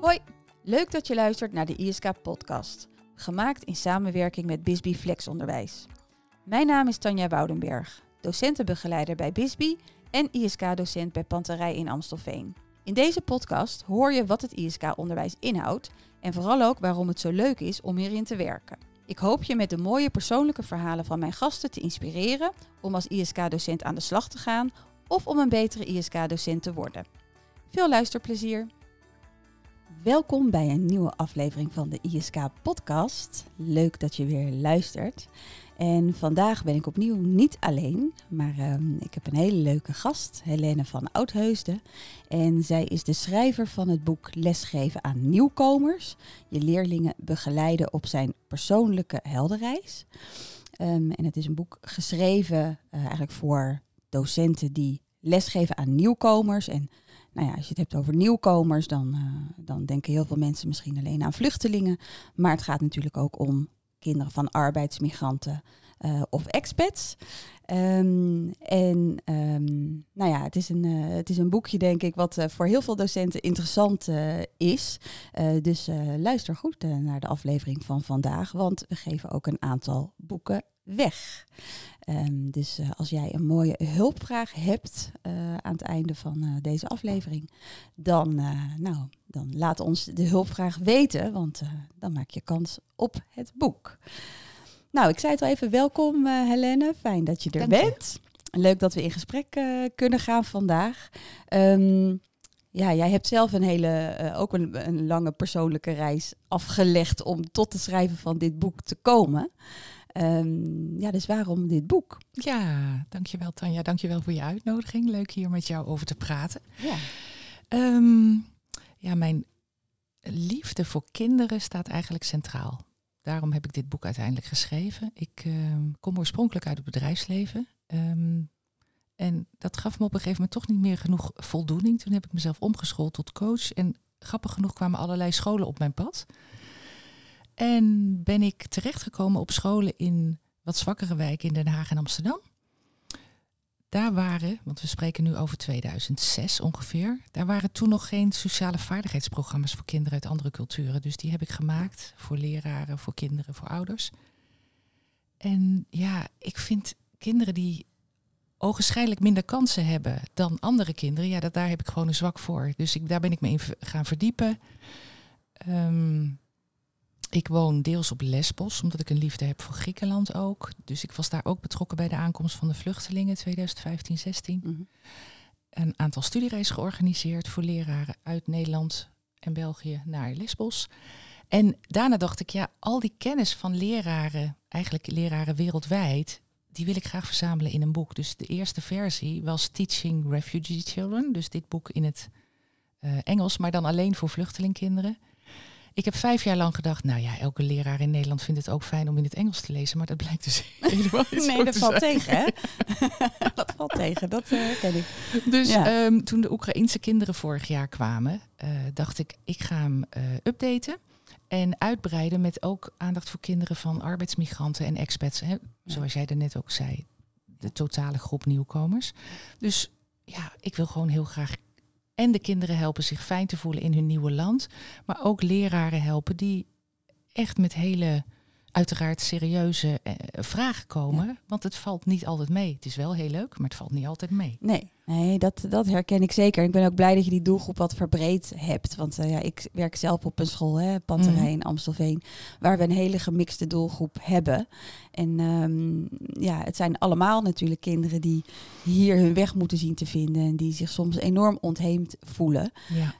Hoi, leuk dat je luistert naar de ISK-podcast, gemaakt in samenwerking met Bisbee Flexonderwijs. Mijn naam is Tanja Woudenberg, docentenbegeleider bij Bisbee en ISK-docent bij Panterij in Amstelveen. In deze podcast hoor je wat het ISK-onderwijs inhoudt en vooral ook waarom het zo leuk is om hierin te werken. Ik hoop je met de mooie persoonlijke verhalen van mijn gasten te inspireren om als ISK-docent aan de slag te gaan of om een betere ISK-docent te worden. Veel luisterplezier! Welkom bij een nieuwe aflevering van de ISK-podcast. Leuk dat je weer luistert. En vandaag ben ik opnieuw niet alleen, maar ehm, ik heb een hele leuke gast, Helene van Oudheusden. En zij is de schrijver van het boek Lesgeven aan nieuwkomers. Je leerlingen begeleiden op zijn persoonlijke helderreis. Um, en het is een boek geschreven uh, eigenlijk voor docenten die lesgeven aan nieuwkomers. En nou ja, als je het hebt over nieuwkomers, dan, uh, dan denken heel veel mensen misschien alleen aan vluchtelingen. Maar het gaat natuurlijk ook om kinderen van arbeidsmigranten uh, of expats. Um, en um, nou ja, het is, een, uh, het is een boekje, denk ik, wat voor heel veel docenten interessant is. dus luister goed naar de aflevering van vandaag, want we geven ook een aantal boeken weg. Um, dus uh, als jij een mooie hulpvraag hebt uh, aan het einde van uh, deze aflevering, dan, nou, dan laat ons de hulpvraag weten, want dan maak je kans op het boek. Nou, ik zei het al even, welkom Helene, fijn dat je er Dank bent. Je. Leuk dat we in gesprek kunnen gaan vandaag. Um, ja, jij hebt zelf een hele, ook een, een lange persoonlijke reis afgelegd om tot het schrijven van dit boek te komen. Um, ja, dus waarom dit boek? Ja, dankjewel Tanja. Dankjewel voor je uitnodiging. Leuk hier met jou over te praten. Ja, um, ja mijn liefde voor kinderen staat eigenlijk centraal. Daarom heb ik dit boek uiteindelijk geschreven. Ik um, kom oorspronkelijk uit het bedrijfsleven. en dat gaf me op een gegeven moment toch niet meer genoeg voldoening. Toen heb ik mezelf omgeschoold tot coach. En grappig genoeg kwamen allerlei scholen op mijn pad. En ben ik terechtgekomen op scholen in wat zwakkere wijken in Den Haag en Amsterdam. Daar waren, want we spreken nu over 2006 ongeveer, daar waren toen nog geen sociale vaardigheidsprogramma's voor kinderen uit andere culturen. Dus die heb ik gemaakt voor leraren, voor kinderen, voor ouders. En ja, ik vind kinderen die ogenschijnlijk minder kansen hebben dan andere kinderen, ja, dat, daar heb ik gewoon een zwak voor. Dus ik, daar ben ik me in gaan verdiepen. Um, ik woon deels op Lesbos, omdat ik een liefde heb voor Griekenland ook. Dus ik was daar ook betrokken bij de aankomst van de vluchtelingen 2015, 16. Mm -hmm. Een aantal studiereizen georganiseerd voor leraren uit Nederland en België naar Lesbos. En daarna dacht ik, ja, al die kennis van leraren, eigenlijk leraren wereldwijd, die wil ik graag verzamelen in een boek. Dus de eerste versie was Teaching Refugee Children, dus dit boek in het uh, Engels, maar dan alleen voor vluchtelingkinderen. Ik heb vijf jaar lang gedacht, nou ja, elke leraar in Nederland vindt het ook fijn om in het Engels te lezen, maar dat blijkt dus helemaal niet Nee, dat valt zijn. tegen, hè? dat valt tegen, dat uh, ken ik. Dus ja. um, toen de Oekraïense kinderen vorig jaar kwamen, uh, dacht ik, ik ga hem uh, updaten en uitbreiden met ook aandacht voor kinderen van arbeidsmigranten en expats. Hè? Zoals jij er net ook zei, de totale groep nieuwkomers. Dus ja, ik wil gewoon heel graag en de kinderen helpen zich fijn te voelen in hun nieuwe land. Maar ook leraren helpen die echt met hele, uiteraard serieuze eh, vragen komen. Ja. Want het valt niet altijd mee. Het is wel heel leuk, maar het valt niet altijd mee. Nee, nee dat, dat herken ik zeker. Ik ben ook blij dat je die doelgroep wat verbreed hebt. Want uh, ja, ik werk zelf op een school, hè, Panterij mm. in Amstelveen, waar we een hele gemixte doelgroep hebben. En um, ja, het zijn allemaal natuurlijk kinderen die hier hun weg moeten zien te vinden. En die zich soms enorm ontheemd voelen. Ja.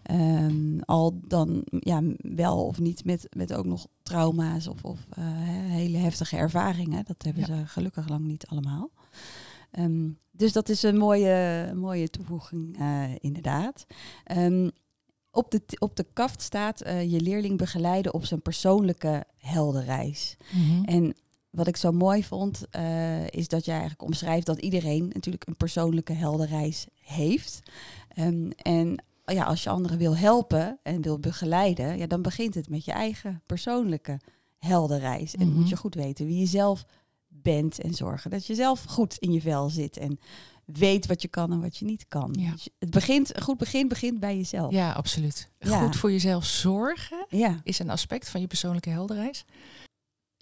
Um, al dan ja, wel of niet met, met ook nog trauma's of, of uh, hele heftige ervaringen. Dat hebben ja. ze gelukkig lang niet allemaal. Um, dus dat is een mooie, mooie toevoeging, uh, inderdaad. Um, op, de, op de kaft staat uh, je leerling begeleiden op zijn persoonlijke heldenreis. Mm -hmm. En wat ik zo mooi vond, uh, is dat jij eigenlijk omschrijft dat iedereen natuurlijk een persoonlijke heldenreis heeft. Um, en ja, als je anderen wil helpen en wil begeleiden, ja, dan begint het met je eigen persoonlijke heldenreis. En mm -hmm. moet je goed weten wie je zelf bent en zorgen dat je zelf goed in je vel zit. En weet wat je kan en wat je niet kan. Ja. Dus het begint, een goed begin begint bij jezelf. Ja, absoluut. Ja. Goed voor jezelf zorgen Ja. is een aspect van je persoonlijke helderheid.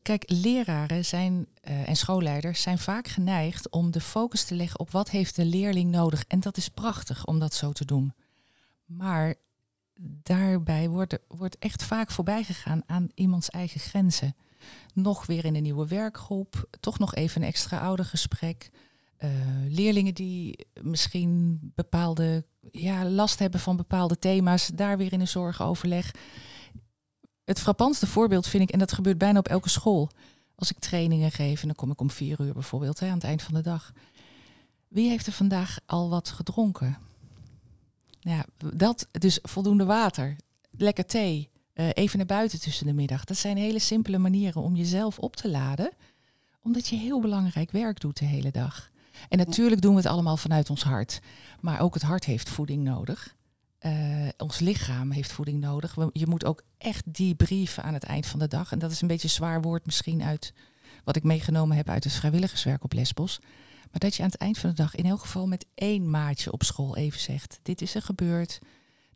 Kijk, leraren zijn, eh, en schoolleiders zijn vaak geneigd om de focus te leggen op wat heeft de leerling nodig. En dat is prachtig om dat zo te doen. Maar daarbij wordt, wordt echt vaak voorbij gegaan aan iemands eigen grenzen. Nog weer in een nieuwe werkgroep, toch nog even een extra oudergesprek. Eh, leerlingen die misschien bepaalde ja, last hebben van bepaalde thema's, daar weer in een zorgoverleg. Het frappantste voorbeeld vind ik, en dat gebeurt bijna op elke school, als ik trainingen geef, en dan kom ik om vier uur bijvoorbeeld, hè, aan het eind van de dag. Wie heeft er vandaag al wat gedronken? Ja, dat, dus voldoende water, lekker thee, eh, even naar buiten tussen de middag. Dat zijn hele simpele manieren om jezelf op te laden, omdat je heel belangrijk werk doet de hele dag. En natuurlijk doen we het allemaal vanuit ons hart. Maar ook het hart heeft voeding nodig. Eh, ons lichaam heeft voeding nodig. Je moet ook echt debriefen aan het eind van de dag. En dat is een beetje een zwaar woord misschien uit wat ik meegenomen heb uit het vrijwilligerswerk op Lesbos. Maar dat je aan het eind van de dag in elk geval met één maatje op school even zegt: Dit is er gebeurd.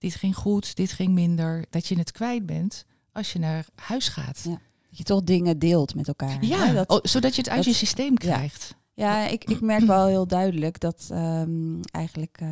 Dit ging goed, dit ging minder. Dat je het kwijt bent als je naar huis gaat. Ja. Dat je toch dingen deelt met elkaar. Ja, dat, oh, zodat je het uit dat- je systeem krijgt. Ja, ik, ik merk wel heel duidelijk dat ehm, eigenlijk, eh,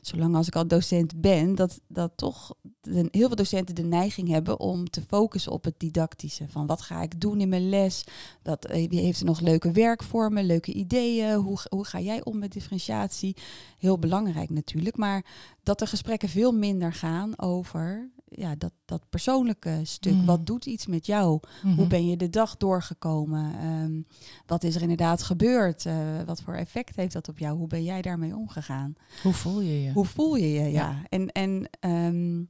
zolang als ik al docent ben, dat, dat toch heel veel docenten de neiging hebben om te focussen op het didactische. Van wat ga ik doen in mijn les? Dat, eh, heeft er nog leuke werkvormen, leuke ideeën? Hoe, hoe ga jij om met differentiatie? Heel belangrijk natuurlijk. Maar dat de gesprekken veel minder gaan over ja, dat, dat persoonlijke stuk. Mm. Wat doet iets met jou? Hoe Mhm. ben je de dag doorgekomen? Ehm, wat is er inderdaad gebeurd? Eh, wat voor effect heeft dat op jou? Hoe ben jij daarmee omgegaan? Hoe voel je je? Hoe voel je je? Ja. Ja. En, en ehm,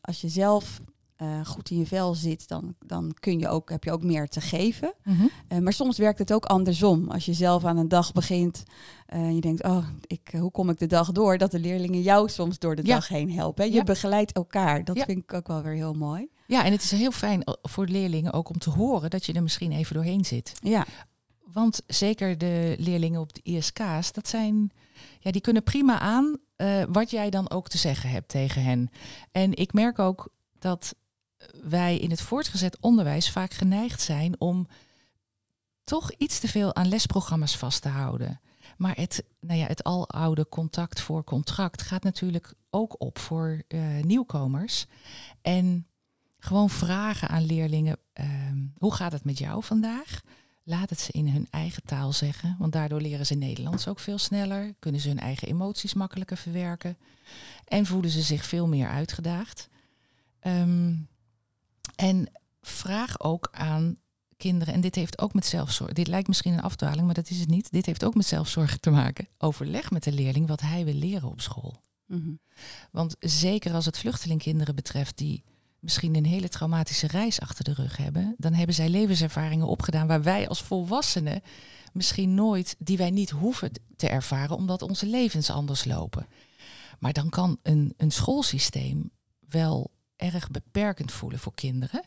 als je zelf eh, goed in je vel zit, dan, dan kun je ook, heb je ook meer te geven. Mhm. Eh, maar soms werkt het ook andersom. Als je zelf aan een dag begint eh, en je denkt, oh, ik, hoe kom ik de dag door? Dat de leerlingen jou soms door de Ja. dag heen helpen. Je Ja. begeleidt elkaar. Dat Ja. vind ik ook wel weer heel mooi. Ja, en het is heel fijn voor leerlingen ook om te horen dat je er misschien even doorheen zit. Ja, Want zeker de leerlingen op de ISK's, dat zijn, ja, die kunnen prima aan wat jij dan ook te zeggen hebt tegen hen. En ik merk ook dat wij in het voortgezet onderwijs vaak geneigd zijn om toch iets te veel aan lesprogramma's vast te houden. Maar het, nou ja, het aloude contact voor contract gaat natuurlijk ook op voor eh, nieuwkomers. En gewoon vragen aan leerlingen, ehm, hoe gaat het met jou vandaag? Laat het ze in hun eigen taal zeggen, want daardoor leren ze Nederlands ook veel sneller, kunnen ze hun eigen emoties makkelijker verwerken en voelen ze zich veel meer uitgedaagd. Ehm, en vraag ook aan kinderen, en dit heeft ook met zelfzorg, dit lijkt misschien een afdwaling, maar dat is het niet. Dit heeft ook met zelfzorg te maken. Overleg met de leerling wat hij wil leren op school. Mhm. Want zeker als het vluchtelingkinderen betreft die misschien een hele traumatische reis achter de rug hebben, dan hebben zij levenservaringen opgedaan waar wij als volwassenen misschien nooit, die wij niet hoeven te ervaren, omdat onze levens anders lopen. Maar dan kan een, een schoolsysteem wel erg beperkend voelen voor kinderen.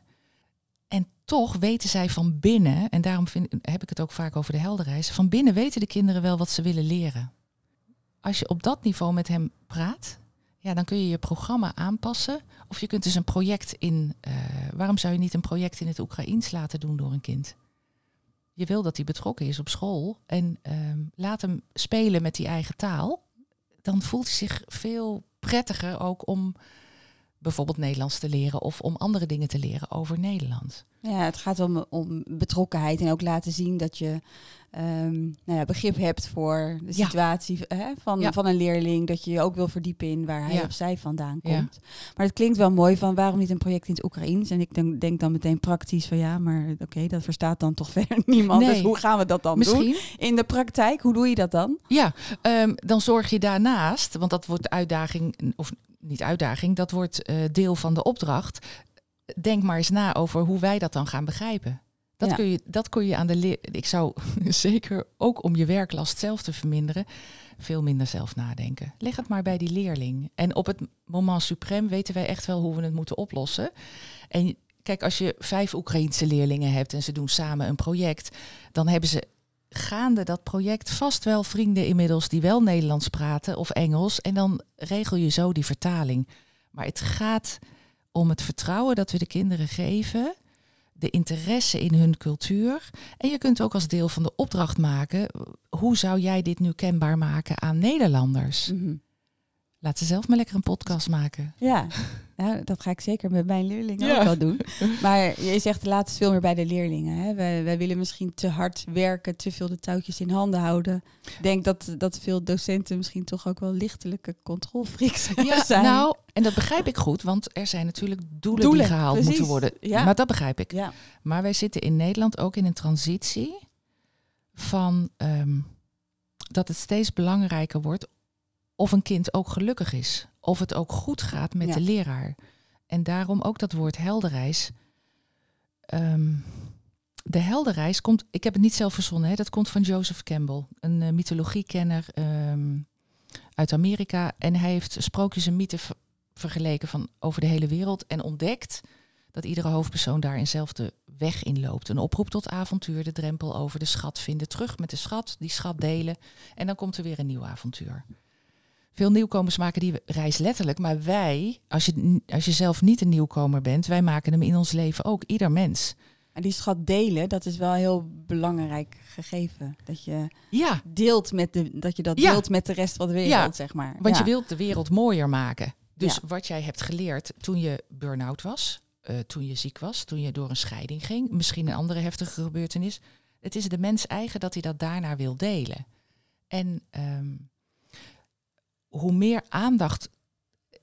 En toch weten zij van binnen, en daarom vind, heb ik het ook vaak over de helderreis, van binnen weten de kinderen wel wat ze willen leren. Als je op dat niveau met hem praat, ja, dan kun je je programma aanpassen. Of je kunt dus een project in. eh, waarom zou je niet een project in het Oekraïens laten doen door een kind? Je wil dat hij betrokken is op school en ehm, laat hem spelen met die eigen taal. Dan voelt hij zich veel prettiger ook om bijvoorbeeld Nederlands te leren of om andere dingen te leren over Nederland. Ja, het gaat om, om betrokkenheid en ook laten zien dat je ehm, nou ja, begrip hebt voor de Ja. situatie hè, van, Ja. van een leerling. Dat je je ook wil verdiepen in waar hij of zij vandaan komt. Maar het klinkt wel mooi van waarom niet een project in het Oekraïens? En ik denk, denk dan meteen praktisch van ja, maar oké, dat verstaat dan toch verder niemand. Nee. Dus hoe gaan we dat dan doen? Misschien In de praktijk, hoe doe je dat dan? Ja, ehm, dan zorg je daarnaast, want dat wordt de uitdaging, of niet uitdaging, dat wordt eh, deel van de opdracht. Denk maar eens na over hoe wij dat dan gaan begrijpen. Dat, Ja. kun, je, dat kun je aan de leer. Ik zou zeker ook om je werklast zelf te verminderen, veel minder zelf nadenken. Leg het maar bij die leerling. En op het moment suprem weten wij echt wel hoe we het moeten oplossen. En kijk, als je vijf Oekraïense leerlingen hebt en ze doen samen een project, dan hebben ze gaande dat project vast wel vrienden inmiddels die wel Nederlands praten of Engels. En dan regel je zo die vertaling. Maar het gaat om het vertrouwen dat we de kinderen geven, de interesse in hun cultuur. En je kunt ook als deel van de opdracht maken, hoe zou jij dit nu kenbaar maken aan Nederlanders? Mhm. Laat ze zelf maar lekker een podcast maken. Ja, nou, dat ga ik zeker met mijn leerlingen Ja. ook wel doen. Maar je zegt laat het veel meer bij de leerlingen. Hè? Wij, wij willen misschien te hard werken, te veel de touwtjes in handen houden. Ik denk dat, dat veel docenten misschien toch ook wel lichtelijke controlfreaks zijn. nou, en dat begrijp ik goed, want er zijn natuurlijk doelen, Doelen, die gehaald precies. moeten worden. Ja. Maar dat begrijp ik. ja. Maar wij zitten in Nederland ook in een transitie van ehm, dat het steeds belangrijker wordt of een kind ook gelukkig is. Of het ook goed gaat met Ja. de leraar. En daarom ook dat woord helderreis. Ehm, de helderreis komt, ik heb het niet zelf verzonnen, hè, dat komt van Joseph Campbell, een eh, mythologiekenner ehm, uit Amerika. En hij heeft sprookjes en mythen ver- vergeleken van over de hele wereld en ontdekt dat iedere hoofdpersoon daar eenzelfde weg in loopt. Een oproep tot avontuur, de drempel over de schat vinden, terug met de schat, die schat delen en dan komt er weer een nieuw avontuur. Veel nieuwkomers maken die reis letterlijk, maar wij, als je, als je zelf niet een nieuwkomer bent, wij maken hem in ons leven ook, ieder mens. En die schat delen, dat is wel een heel belangrijk gegeven. Dat je Ja, deelt met de, dat je dat Ja. deelt met de rest van de wereld, Ja, zeg maar. Want je wilt de wereld mooier maken. Dus wat jij hebt geleerd toen je burn-out was, eh, toen je ziek was, toen je door een scheiding ging, misschien een andere heftige gebeurtenis. Het is de mens eigen dat hij dat daarna wil delen. En ehm, hoe meer aandacht,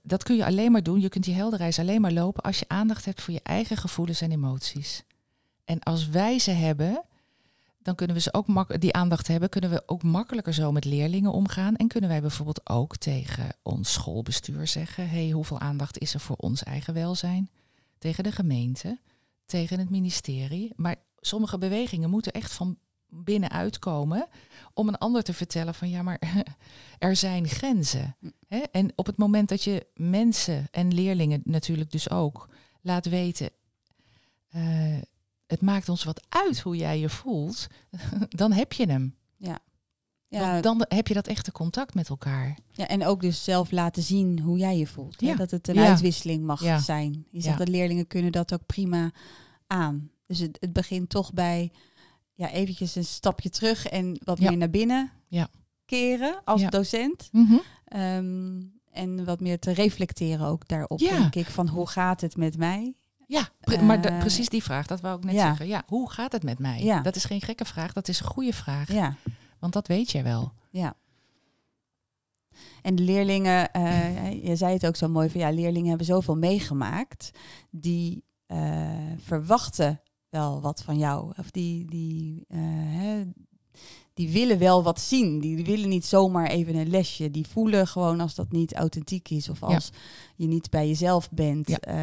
dat kun je alleen maar doen. Je kunt die helderreis alleen maar lopen als je aandacht hebt voor je eigen gevoelens en emoties. En als wij ze hebben, dan kunnen we ze ook die aandacht hebben, kunnen we ook makkelijker zo met leerlingen omgaan. En kunnen wij bijvoorbeeld ook tegen ons schoolbestuur zeggen: hé, hey, hoeveel aandacht is er voor ons eigen welzijn? Tegen de gemeente, tegen het ministerie. Maar sommige bewegingen moeten echt van binnenuit komen om een ander te vertellen van ja, maar er zijn grenzen. Hè? En op het moment dat je mensen en leerlingen natuurlijk dus ook laat weten, eh, het maakt ons wat uit hoe jij je voelt, dan heb je hem. ja, Want dan heb je dat echte contact met elkaar. ja, en ook dus zelf laten zien hoe jij je voelt. hè? Ja. Dat het een Ja. uitwisseling mag Ja. zijn. Je zegt Ja. dat leerlingen kunnen dat ook prima aan. Dus het, het begint toch bij ja, eventjes een stapje terug en wat Ja. meer naar binnen Ja. keren als Ja. docent. Ehm, en wat meer te reflecteren ook daarop, denk ik. Van hoe gaat het met mij? Ja, pre- maar de- Eh, precies die vraag, dat wou ik net zeggen. Ja, hoe gaat het met mij? Ja. Dat is geen gekke vraag, dat is een goede vraag. Ja, Want dat weet jij wel. ja. En de leerlingen, eh, je zei het ook zo mooi, van ja, leerlingen hebben zoveel meegemaakt. Die eh, verwachten wel wat van jou. Of die, die, eh, hè, die willen wel wat zien. Die willen niet zomaar even een lesje. Die voelen gewoon als dat niet authentiek is. Of als je niet bij jezelf bent. Ja. eh,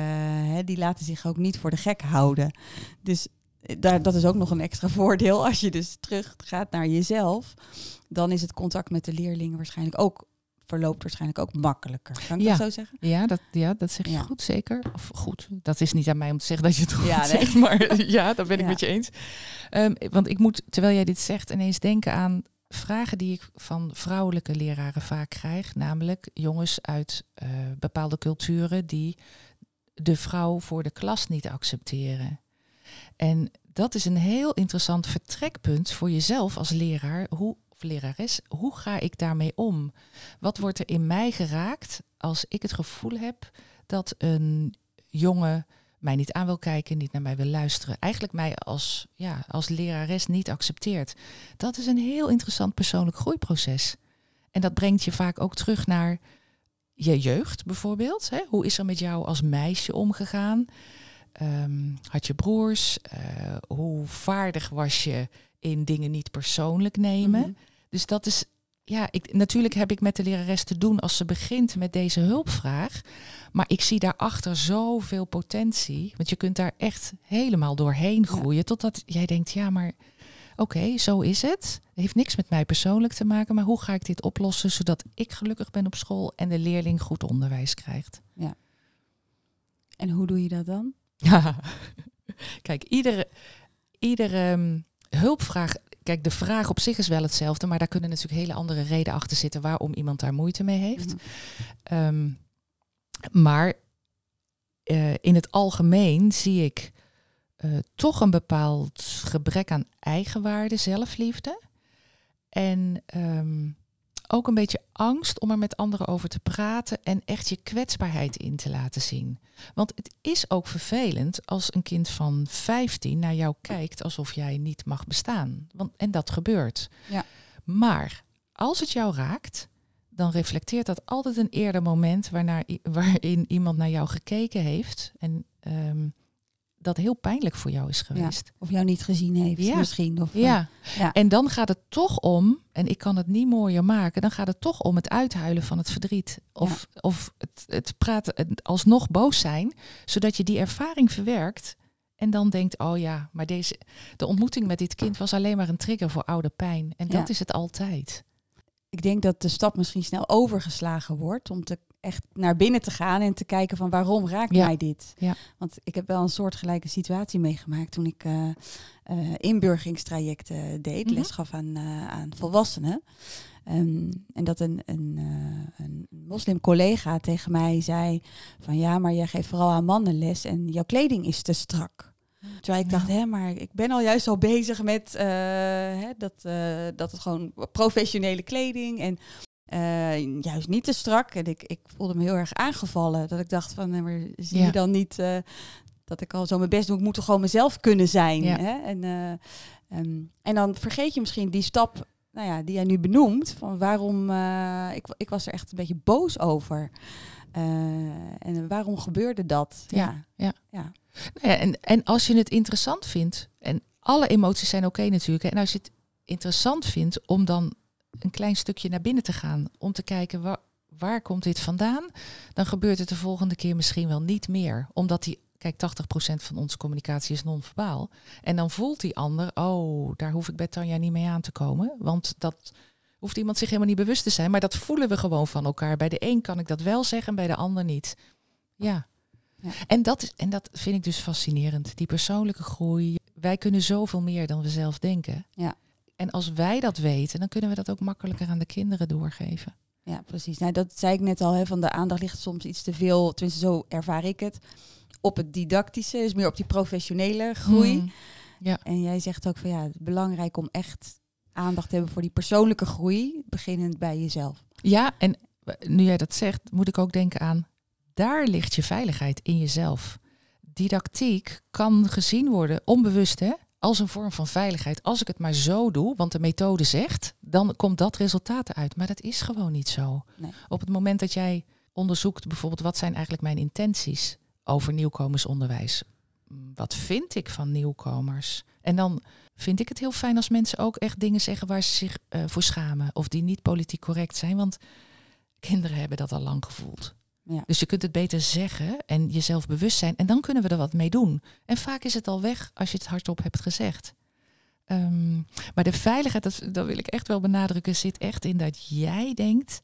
hè, die laten zich ook niet voor de gek houden. Dus eh, daar, dat is ook nog een extra voordeel. Als je dus terug gaat naar jezelf. Dan is het contact met de leerlingen waarschijnlijk ook verloopt waarschijnlijk ook makkelijker. Kan ik Ja. dat zo zeggen? Ja, dat, ja, dat zeg je Ja. goed, zeker. Of goed, dat is niet aan mij om te zeggen dat je het goed Ja, nee. zegt. Maar ja, dat ben ik met je eens. Ehm, want ik moet, terwijl jij dit zegt, ineens denken aan vragen die ik van vrouwelijke leraren vaak krijg. Namelijk jongens uit eh, bepaalde culturen die de vrouw voor de klas niet accepteren. En dat is een heel interessant vertrekpunt voor jezelf als leraar. Hoe, lerares, hoe ga ik daarmee om? Wat wordt er in mij geraakt als ik het gevoel heb dat een jongen mij niet aan wil kijken, niet naar mij wil luisteren, eigenlijk mij als, ja, als lerares niet accepteert? Dat is een heel interessant persoonlijk groeiproces. En dat brengt je vaak ook terug naar je jeugd bijvoorbeeld. Hè? Hoe is er met jou als meisje omgegaan? Ehm, had je broers? Eh, hoe vaardig was je in dingen niet persoonlijk nemen? Mhm. Dus dat is, ja, ik, natuurlijk heb ik met de lerares te doen als ze begint met deze hulpvraag. Maar ik zie daarachter zoveel potentie. Want je kunt daar echt helemaal doorheen Ja. groeien. Totdat jij denkt, ja, maar oké, zo is het. Het heeft niks met mij persoonlijk te maken. Maar hoe ga ik dit oplossen zodat ik gelukkig ben op school en de leerling goed onderwijs krijgt? En hoe doe je dat dan? Ja, kijk, iedere, iedere ehm, hulpvraag. kijk, de vraag op zich is wel hetzelfde, maar daar kunnen natuurlijk hele andere redenen achter zitten waarom iemand daar moeite mee heeft. Mhm. Ehm, maar eh, in het algemeen zie ik eh, toch een bepaald gebrek aan eigenwaarde, zelfliefde. En ehm, ook een beetje angst om er met anderen over te praten en echt je kwetsbaarheid in te laten zien. Want het is ook vervelend als een kind van 15 naar jou kijkt alsof jij niet mag bestaan. Want, en dat gebeurt. Ja. Maar als het jou raakt, dan reflecteert dat altijd een eerder moment waarnaar, waarin iemand naar jou gekeken heeft. En ehm, dat heel pijnlijk voor jou is geweest. Of jou niet gezien heeft Ja. misschien. Of, eh, Ja. Ja. en dan gaat het toch om, en ik kan het niet mooier maken, dan gaat het toch om het uithuilen van het verdriet. Of, of het, het praten, het alsnog boos zijn, zodat je die ervaring verwerkt. En dan denkt, oh ja, maar deze, de ontmoeting met dit kind was alleen maar een trigger voor oude pijn. En dat Ja. is het altijd. ik denk dat de stap misschien snel overgeslagen wordt om te echt naar binnen te gaan en te kijken van waarom raakt Ja. mij dit? Ja. Want ik heb wel een soortgelijke situatie meegemaakt toen ik eh eh, inburgeringstrajecten deed, Mhm. les gaf aan, eh, aan volwassenen. Ehm, en dat een, een, een moslim-collega tegen mij zei van ja, maar jij geeft vooral aan mannen les en jouw kleding is te strak. Terwijl ik dacht, Ja. hè, maar ik ben al juist al bezig met hè, dat, dat het gewoon professionele kleding en eh, juist niet te strak. En ik, ik voelde me heel erg aangevallen. Dat ik dacht van, nee, maar zie Ja. je dan niet eh, dat ik al zo mijn best doe? Ik moet toch gewoon mezelf kunnen zijn. Ja. Hè? En, eh, ehm, en dan vergeet je misschien die stap nou ja, die jij nu benoemt. Van waarom, eh, ik, ik was er echt een beetje boos over. Eh, en waarom gebeurde dat? Ja. ja. Nou ja, en, en als je het interessant vindt, en alle emoties zijn oké natuurlijk, hè, en als je het interessant vindt om dan een klein stukje naar binnen te gaan, om te kijken waar, waar komt dit vandaan, dan gebeurt het de volgende keer misschien wel niet meer. Omdat die, kijk, 80% van onze communicatie is non-verbaal. En dan voelt die ander, oh, daar hoef ik bij Tanja niet mee aan te komen, want dat hoeft iemand zich helemaal niet bewust te zijn, maar dat voelen we gewoon van elkaar. Bij de een kan ik dat wel zeggen, bij de ander niet. Ja. Ja. En, dat is, en dat vind ik dus fascinerend. Die persoonlijke groei. Wij kunnen zoveel meer dan we zelf denken. Ja. En als wij dat weten, dan kunnen we dat ook makkelijker aan de kinderen doorgeven. Ja, precies. Nou, dat zei ik net al, hè, van de aandacht ligt soms iets te veel, tenminste zo ervaar ik het, op het didactische, dus meer op die professionele groei. Hmm. En jij zegt ook van ja, het is belangrijk om echt aandacht te hebben voor die persoonlijke groei, beginnend bij jezelf. Ja, en nu jij dat zegt, moet ik ook denken aan, daar ligt je veiligheid in jezelf. Didactiek kan gezien worden, onbewust hè, als een vorm van veiligheid. Als ik het maar zo doe, want de methode zegt, dan komt dat resultaat uit. Maar dat is gewoon niet zo. Nee. Op het moment dat jij onderzoekt bijvoorbeeld wat zijn eigenlijk mijn intenties over nieuwkomersonderwijs. Mm, Wat vind ik van nieuwkomers? En dan vind ik het heel fijn als mensen ook echt dingen zeggen waar ze zich eh, voor schamen. Of die niet politiek correct zijn. Want kinderen hebben dat al lang gevoeld. Ja. Dus je kunt het beter zeggen en jezelf bewust zijn. En dan kunnen we er wat mee doen. En vaak is het al weg als je het hardop hebt gezegd. Ehm, maar de veiligheid, dat, dat wil ik echt wel benadrukken, zit echt in dat jij denkt,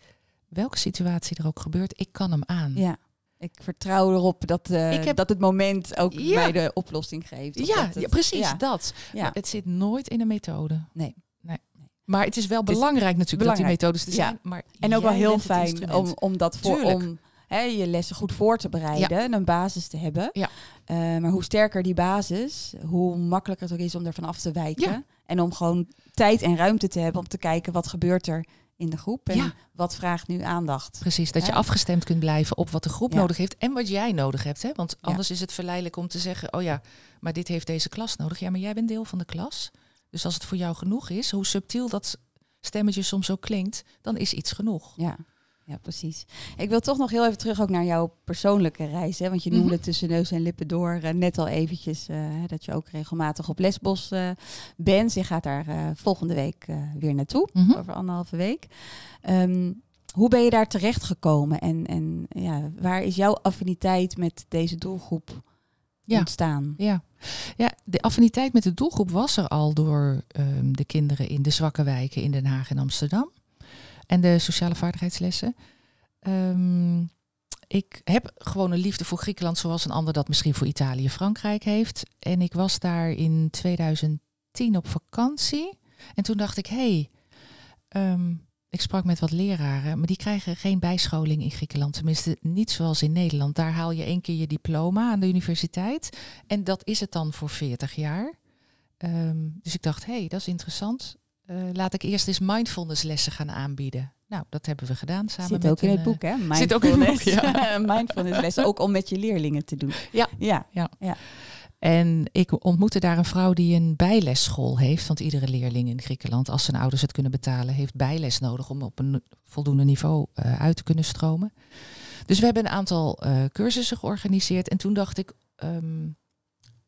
welke situatie er ook gebeurt, ik kan hem aan. Ja. Ik vertrouw erop dat, eh, Ik heb- dat het moment ook Ja. mij de oplossing geeft. Ja, het- ja, precies dat. Maar het zit nooit in een methode. Nee. nee. Maar het is wel Het is belangrijk natuurlijk belangrijk. dat die methodes er Ja. zijn. Maar En ook wel heel fijn om, om dat voor Tuurlijk. om hè, je lessen goed voor te bereiden en een basis te hebben. Ja. Eh, maar hoe sterker die basis, hoe makkelijker het ook is om ervan af te wijken. Ja. En om gewoon tijd en ruimte te hebben om te kijken wat gebeurt er in de groep en Ja. wat vraagt nu aandacht. Precies, dat je afgestemd kunt blijven op wat de groep Ja. nodig heeft en wat jij nodig hebt. Hè? Want Ja. anders is het verleidelijk om te zeggen, oh ja, maar dit heeft deze klas nodig. Ja, maar jij bent deel van de klas. Dus als het voor jou genoeg is, hoe subtiel dat stemmetje soms ook klinkt, dan is iets genoeg. Ja. Ja, precies. Ik wil toch nog heel even terug ook naar jouw persoonlijke reis. Hè? Want je noemde Mhm. tussen neus en lippen door eh, net al eventjes eh, dat je ook regelmatig op Lesbos eh, bent. Je gaat daar volgende week weer naartoe, Mhm. over anderhalve week. Ehm, hoe ben je daar terecht gekomen en, en ja, waar is jouw affiniteit met deze doelgroep Ja. ontstaan? Ja. ja, de affiniteit met de doelgroep was er al door ehm, de kinderen in de zwakke wijken in Den Haag en Amsterdam. En de sociale vaardigheidslessen. Ehm, ik heb gewoon een liefde voor Griekenland zoals een ander dat misschien voor Italië, Frankrijk heeft. En ik was daar in 2010 op vakantie. En toen dacht ik, hé, hey, ehm, ik sprak met wat leraren, maar die krijgen geen bijscholing in Griekenland. Tenminste, niet zoals in Nederland. Daar haal je één keer je diploma aan de universiteit. En dat is het dan voor 40 jaar. Ehm, dus ik dacht, hé, hey, dat is interessant. Uh, laat ik eerst eens mindfulness lessen gaan aanbieden. Nou, dat hebben we gedaan samen zit met ook in het een, boek, hè? Mindfulness. Zit ook in het boek, ja. mindfulness lessen, ook om met je leerlingen te doen. Ja, ja. ja. ja. En ik ontmoette daar een vrouw die een bijlesschool heeft. Want iedere leerling in Griekenland, als zijn ouders het kunnen betalen, heeft bijles nodig om op een voldoende niveau uh, uit te kunnen stromen. Dus we hebben een aantal uh, cursussen georganiseerd. En toen dacht ik, um,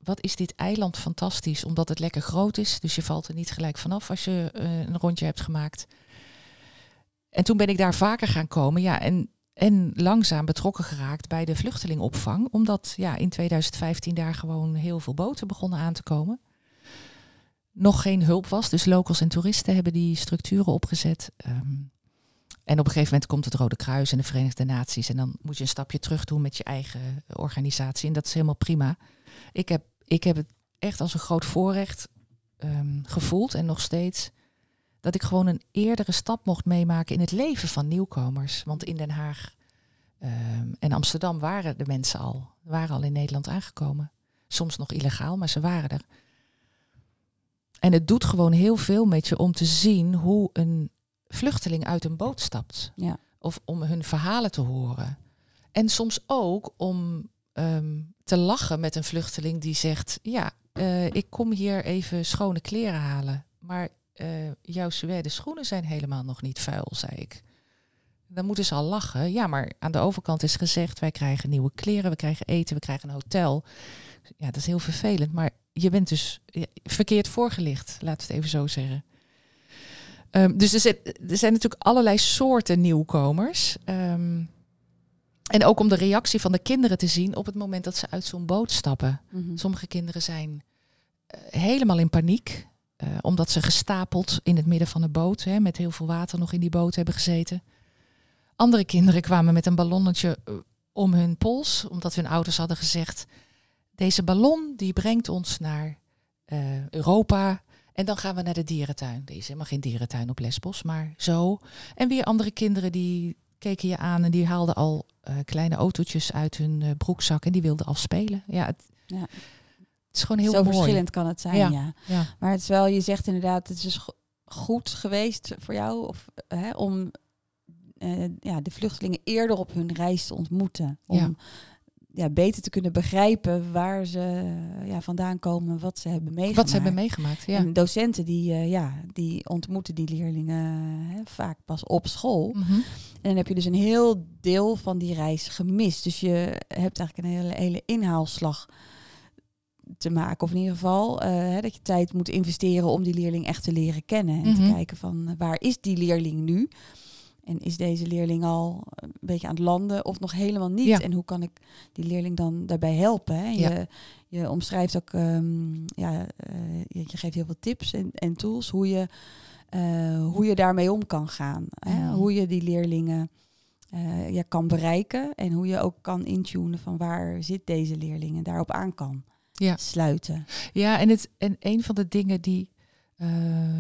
wat is dit eiland fantastisch, omdat het lekker groot is. Dus je valt er niet gelijk vanaf als je uh, een rondje hebt gemaakt. En toen ben ik daar vaker gaan komen. Ja, en en langzaam betrokken geraakt bij de vluchtelingopvang, omdat ja, in 2015 daar gewoon heel veel boten begonnen aan te komen. Nog geen hulp was, dus locals en toeristen hebben die structuren opgezet. Um, en op een gegeven moment komt het Rode Kruis en de Verenigde Naties. En dan moet je een stapje terug doen met je eigen organisatie. En dat is helemaal prima. Ik heb, ik heb het echt als een groot voorrecht um, gevoeld en nog steeds dat ik gewoon een eerdere stap mocht meemaken in het leven van nieuwkomers. Want in Den Haag um, en Amsterdam waren de mensen al, waren al in Nederland aangekomen. Soms nog illegaal, maar ze waren er. En het doet gewoon heel veel met je om te zien hoe een vluchteling uit een boot stapt. Ja. Of om hun verhalen te horen. En soms ook om um, te lachen met een vluchteling die zegt: Ja, uh, ik kom hier even schone kleren halen. Maar uh, jouw suède schoenen zijn helemaal nog niet vuil, zei ik. Dan moeten ze al lachen. Ja, maar aan de overkant is gezegd, wij krijgen nieuwe kleren, we krijgen eten, we krijgen een hotel. Ja, dat is heel vervelend, maar je bent dus verkeerd voorgelicht, laat het even zo zeggen. Um, dus er zijn, er zijn, natuurlijk allerlei soorten nieuwkomers. Um, en ook om de reactie van de kinderen te zien op het moment dat ze uit zo'n boot stappen. Mm -hmm. Sommige kinderen zijn uh, helemaal in paniek. Uh, omdat ze gestapeld in het midden van de boot, hè, met heel veel water nog in die boot hebben gezeten. Andere kinderen kwamen met een ballonnetje uh, om hun pols, omdat hun ouders hadden gezegd: deze ballon die brengt ons naar uh, Europa en dan gaan we naar de dierentuin. Er is helemaal geen dierentuin op Lesbos, maar zo. En weer andere kinderen die keken je aan en die haalden al kleine autootjes uit hun broekzak en die wilden al spelen. Ja, het, ja. Het is gewoon heel Zo mooi. verschillend kan het zijn, ja. Ja, ja. Maar het is wel, je zegt inderdaad, het is go- goed geweest voor jou of, hè, om uh, ja, de vluchtelingen eerder op hun reis te ontmoeten. Om Ja. beter te kunnen begrijpen waar ze ja, vandaan komen, wat ze hebben meegemaakt. Wat ze hebben meegemaakt. Ja. En docenten die, uh, ja, die ontmoeten die leerlingen hè, vaak pas op school. Mhm. En dan heb je dus een heel deel van die reis gemist. Dus je hebt eigenlijk een hele, hele inhaalslag te maken. Of in ieder geval uh, hè, dat je tijd moet investeren om die leerling echt te leren kennen. En Mhm. te kijken van uh, waar is die leerling nu? En is deze leerling al een beetje aan het landen of nog helemaal niet? Ja. En hoe kan ik die leerling dan daarbij helpen? Hè? Ja. Je, je omschrijft ook, um, ja, uh, je, geeft heel veel tips en, en tools hoe je, uh, hoe je daarmee om kan gaan. Hè? Mhm. Hoe je die leerlingen uh, ja, kan bereiken en hoe je ook kan intunen van waar zit deze leerling en daarop aan kan Ja. sluiten. Ja, en, het, en een van de dingen die, uh,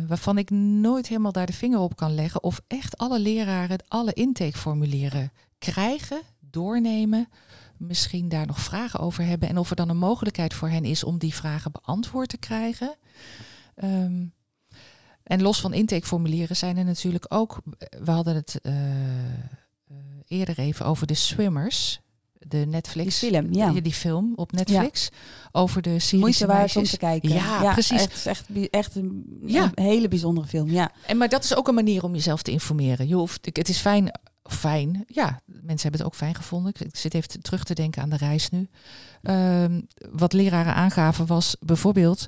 waarvan ik nooit helemaal daar de vinger op kan leggen, of echt alle leraren alle intakeformulieren krijgen, doornemen, misschien daar nog vragen over hebben en of er dan een mogelijkheid voor hen is om die vragen beantwoord te krijgen. Um, en los van intakeformulieren zijn er natuurlijk ook, we hadden het uh, eerder even over de swimmers de Netflix die film, ja. die film op Netflix ja. over de Syrische Moeite waard om te kijken. Ja, ja precies. Het is echt, echt een, ja. een, hele bijzondere film. Ja. En maar dat is ook een manier om jezelf te informeren. Je hoeft, het is fijn, fijn. Ja, mensen hebben het ook fijn gevonden. Ik zit even terug te denken aan de reis nu. Um, wat leraren aangaven was bijvoorbeeld.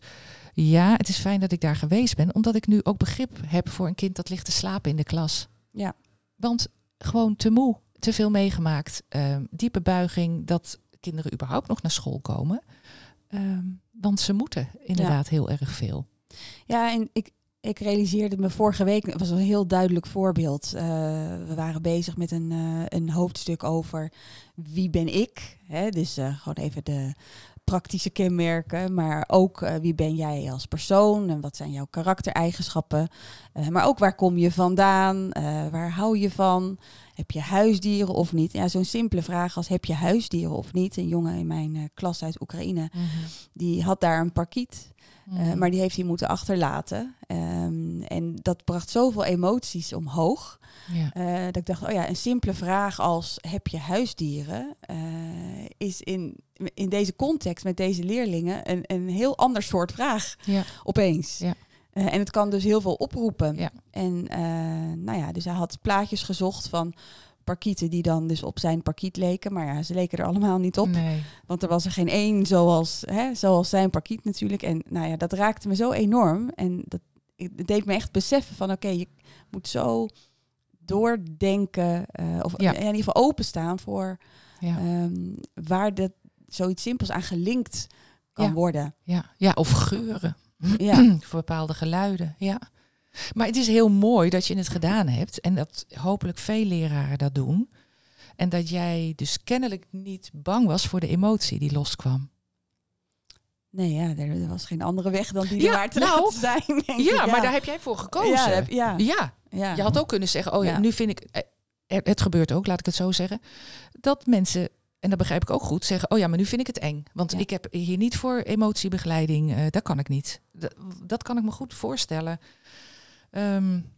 Ja, het is fijn dat ik daar geweest ben, omdat ik nu ook begrip heb voor een kind dat ligt te slapen in de klas. Ja. Want gewoon te moe te veel meegemaakt. Um, diepe buiging dat kinderen überhaupt nog naar school komen. Um, want ze moeten inderdaad ja. heel erg veel. Ja, en ik, ik realiseerde me vorige week, het was een heel duidelijk voorbeeld. Uh, we waren bezig met een, uh, een hoofdstuk over wie ben ik. Hè? Dus uh, gewoon even de praktische kenmerken, maar ook eh, wie ben jij als persoon en wat zijn jouw karaktereigenschappen. Uh, maar ook waar kom je vandaan, uh, waar hou je van, heb je huisdieren of niet? Ja, zo'n simpele vraag als heb je huisdieren of niet? Een jongen in mijn klas uit Oekraïne, mm -hmm. die had daar een parkiet. Mm. maar die heeft hij moeten achterlaten. Um, en dat bracht zoveel emoties omhoog. Ja. Uh, dat ik dacht, oh ja, een simpele vraag als heb je huisdieren is in, in deze context met deze leerlingen een, een heel ander soort vraag ja. opeens. Ja. Uh, en het kan dus heel veel oproepen. Ja. En nou ja, dus hij had plaatjes gezocht van parkieten die dan dus op zijn parkiet leken. Maar ja, ze leken er allemaal niet op. Nee. Want er was er geen één zoals, hè, zoals zijn parkiet natuurlijk. En nou ja, dat raakte me zo enorm. En dat het deed me echt beseffen van oké, okay, je moet zo doordenken. Uh, of ja. in ieder geval openstaan voor ja. um, waar dat zoiets simpels aan gelinkt kan ja. worden. Ja. ja, of geuren. Ja. voor bepaalde geluiden. Ja. Maar het is heel mooi dat je het gedaan hebt en dat hopelijk veel leraren dat doen. En dat jij dus kennelijk niet bang was voor de emotie die loskwam. Nee, ja, er, was geen andere weg dan die ja, waar te nou, zijn. Ja, ja, maar daar heb jij voor gekozen. Ja, ja. ja. ja. Je had ook kunnen zeggen, oh ja, nu vind ik, eh, het gebeurt ook, laat ik het zo zeggen, dat mensen, en dat begrijp ik ook goed, zeggen, oh ja, maar nu vind ik het eng. Want ik heb hier niet voor emotiebegeleiding, uh, dat kan ik niet. Dat, dat kan ik me goed voorstellen. Um,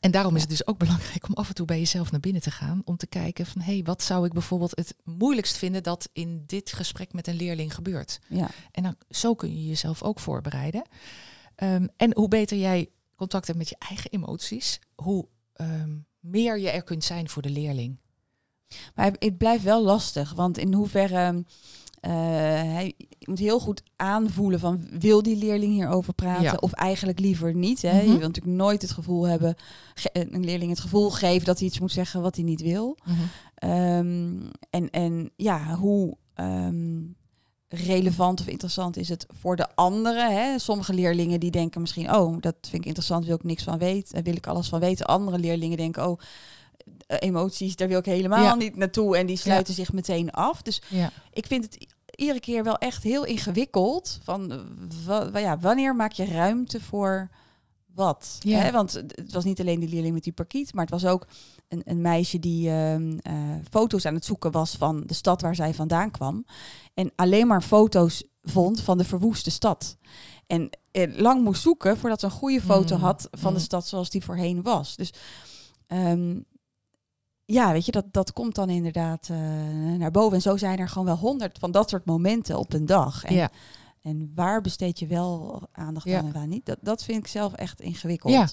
en daarom is het dus ook belangrijk om af en toe bij jezelf naar binnen te gaan. Om te kijken van hé, hey, wat zou ik bijvoorbeeld het moeilijkst vinden dat in dit gesprek met een leerling gebeurt. Ja. En dan, zo kun je jezelf ook voorbereiden. Um, en hoe beter jij contact hebt met je eigen emoties, hoe um, meer je er kunt zijn voor de leerling. Maar het blijft wel lastig, want in hoeverre uh, hij moet heel goed aanvoelen van wil die leerling hierover praten of eigenlijk liever niet. Hè? Mm -hmm. Je wil natuurlijk nooit het gevoel hebben, een leerling het gevoel geven dat hij iets moet zeggen wat hij niet wil. Mm -hmm. um, en, en ja, hoe um, relevant of interessant is het voor de anderen. Hè? Sommige leerlingen die denken misschien, oh, dat vind ik interessant, wil ik niks van weten, wil ik alles van weten. Andere leerlingen denken, oh, emoties, daar wil ik helemaal ja. niet naartoe. En die sluiten ja. zich meteen af. Dus ja. ik vind het iedere keer wel echt heel ingewikkeld. Van ja, wanneer maak je ruimte voor wat? Hè? Want het was niet alleen die leerling met die parkiet, maar het was ook een, een meisje die uh, uh, foto's aan het zoeken was van de stad waar zij vandaan kwam. En alleen maar foto's vond van de verwoeste stad. En eh, lang moest zoeken voordat ze een goede foto mm. had van mm. de stad zoals die voorheen was. Dus um, ja, weet je, dat, dat komt dan inderdaad uh, naar boven. En zo zijn er gewoon wel honderd van dat soort momenten op een dag. En, ja. en waar besteed je wel aandacht aan en waar niet? Dat, dat vind ik zelf echt ingewikkeld. Ja,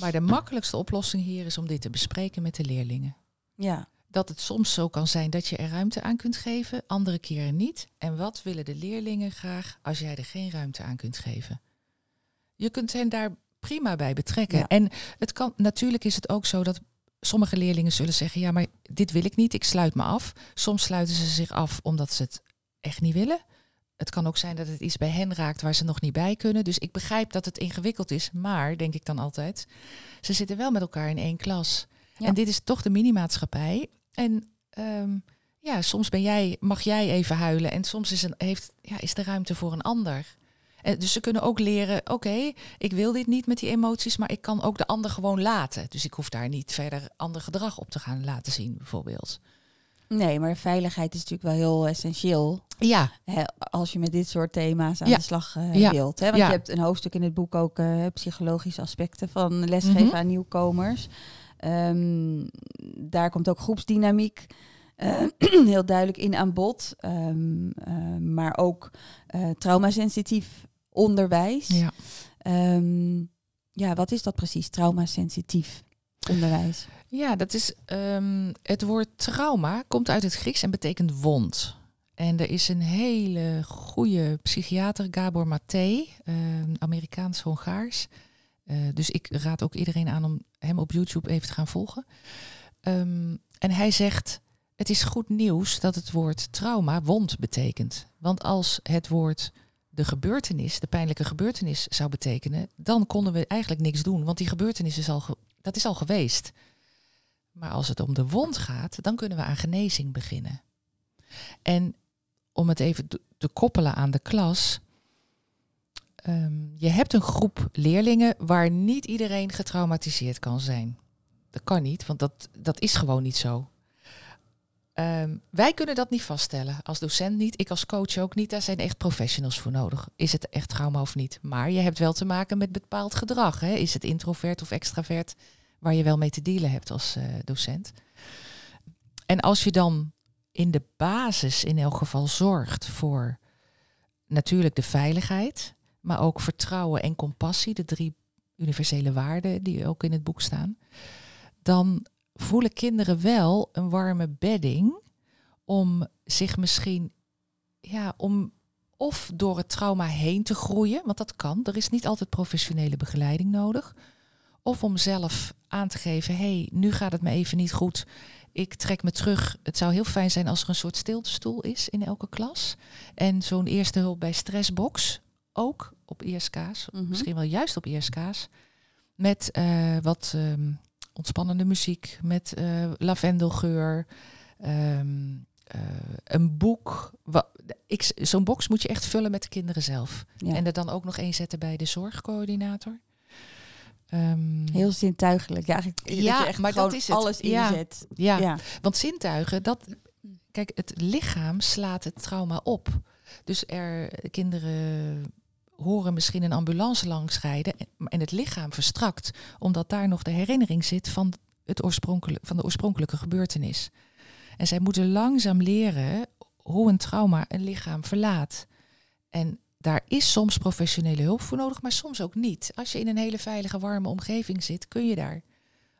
maar de makkelijkste oplossing hier is om dit te bespreken met de leerlingen. Ja. Dat het soms zo kan zijn dat je er ruimte aan kunt geven, andere keren niet. En wat willen de leerlingen graag als jij er geen ruimte aan kunt geven? Je kunt hen daar prima bij betrekken. Ja. En het kan, natuurlijk is het ook zo dat sommige leerlingen zullen zeggen, ja, maar dit wil ik niet, ik sluit me af. Soms sluiten ze zich af omdat ze het echt niet willen. Het kan ook zijn dat het iets bij hen raakt waar ze nog niet bij kunnen. Dus ik begrijp dat het ingewikkeld is, maar denk ik dan altijd, ze zitten wel met elkaar in één klas. Ja. En dit is toch de minimaatschappij. En um, ja, soms ben jij, mag jij even huilen en soms is, een, heeft, ja, is de ruimte voor een ander. Dus ze kunnen ook leren, oké, okay, ik wil dit niet met die emoties, maar ik kan ook de ander gewoon laten. Dus ik hoef daar niet verder ander gedrag op te gaan laten zien, bijvoorbeeld. Nee, maar veiligheid is natuurlijk wel heel essentieel. Ja. Hè, als je met dit soort thema's aan ja. de slag uh, ja. wilt. Hè? Want ja. je hebt een hoofdstuk in het boek ook uh, psychologische aspecten van lesgeven mm -hmm. aan nieuwkomers. Um, daar komt ook groepsdynamiek uh, heel duidelijk in aan bod. Um, maar ook traumasensitief onderwijs. Ja. Um, ja, wat is dat precies, traumasensitief onderwijs? Ja, dat is um, het woord trauma komt uit het Grieks en betekent wond. En er is een hele goede psychiater, Gabor Maté, uh, Amerikaans-Hongaars. Uh, dus ik raad ook iedereen aan om hem op YouTube even te gaan volgen. Um, en hij zegt, het is goed nieuws dat het woord trauma wond betekent. Want als het woord de gebeurtenis, de pijnlijke gebeurtenis zou betekenen, dan konden we eigenlijk niks doen, want die gebeurtenis is al, dat is al geweest. Maar als het om de wond gaat, dan kunnen we aan genezing beginnen. En om het even te- koppelen aan de klas. Ehm, je hebt een groep leerlingen waar niet iedereen getraumatiseerd kan zijn. Dat kan niet, want dat, dat is gewoon niet zo. Ehm, wij kunnen dat niet vaststellen. Als docent niet, ik als coach ook niet. Daar zijn echt professionals voor nodig. Is het echt trauma of niet? Maar je hebt wel te maken met bepaald gedrag. Hè? Is het introvert of extravert? Waar je wel mee te dealen hebt als eh, docent. En als je dan in de basis in elk geval zorgt voor natuurlijk de veiligheid, maar ook vertrouwen en compassie, de drie universele waarden die ook in het boek staan, dan voelen kinderen wel een warme bedding om zich misschien, ja, om of door het trauma heen te groeien, want dat kan. Er is niet altijd professionele begeleiding nodig. Of om zelf aan te geven, hé, hey, nu gaat het me even niet goed. Ik trek me terug. Het zou heel fijn zijn als er een soort stiltestoel is in elke klas. En zo'n eerste hulp bij stressbox, ook op ISK's, Mhm. misschien wel juist op ISK's. Met eh, wat ehm, ontspannende muziek, met eh, lavendelgeur, ehm, eh, een boek. Zo'n box moet je echt vullen met de kinderen zelf. Ja. En er dan ook nog één zetten bij de zorgcoördinator. Ehm, Heel zintuigelijk. Ja, eigenlijk dat je echt maar dat is het. alles Ja. inzet. ja, Ja. want zintuigen, dat, kijk, het lichaam slaat het trauma op. Dus er, kinderen horen misschien een ambulance langsrijden en- en het lichaam verstrakt, omdat daar nog de herinnering zit van, het oorspronkelijke, van de oorspronkelijke gebeurtenis. En zij moeten langzaam leren hoe een trauma een lichaam verlaat. En daar is soms professionele hulp voor nodig, maar soms ook niet. Als je in een hele veilige, warme omgeving zit, kun je daar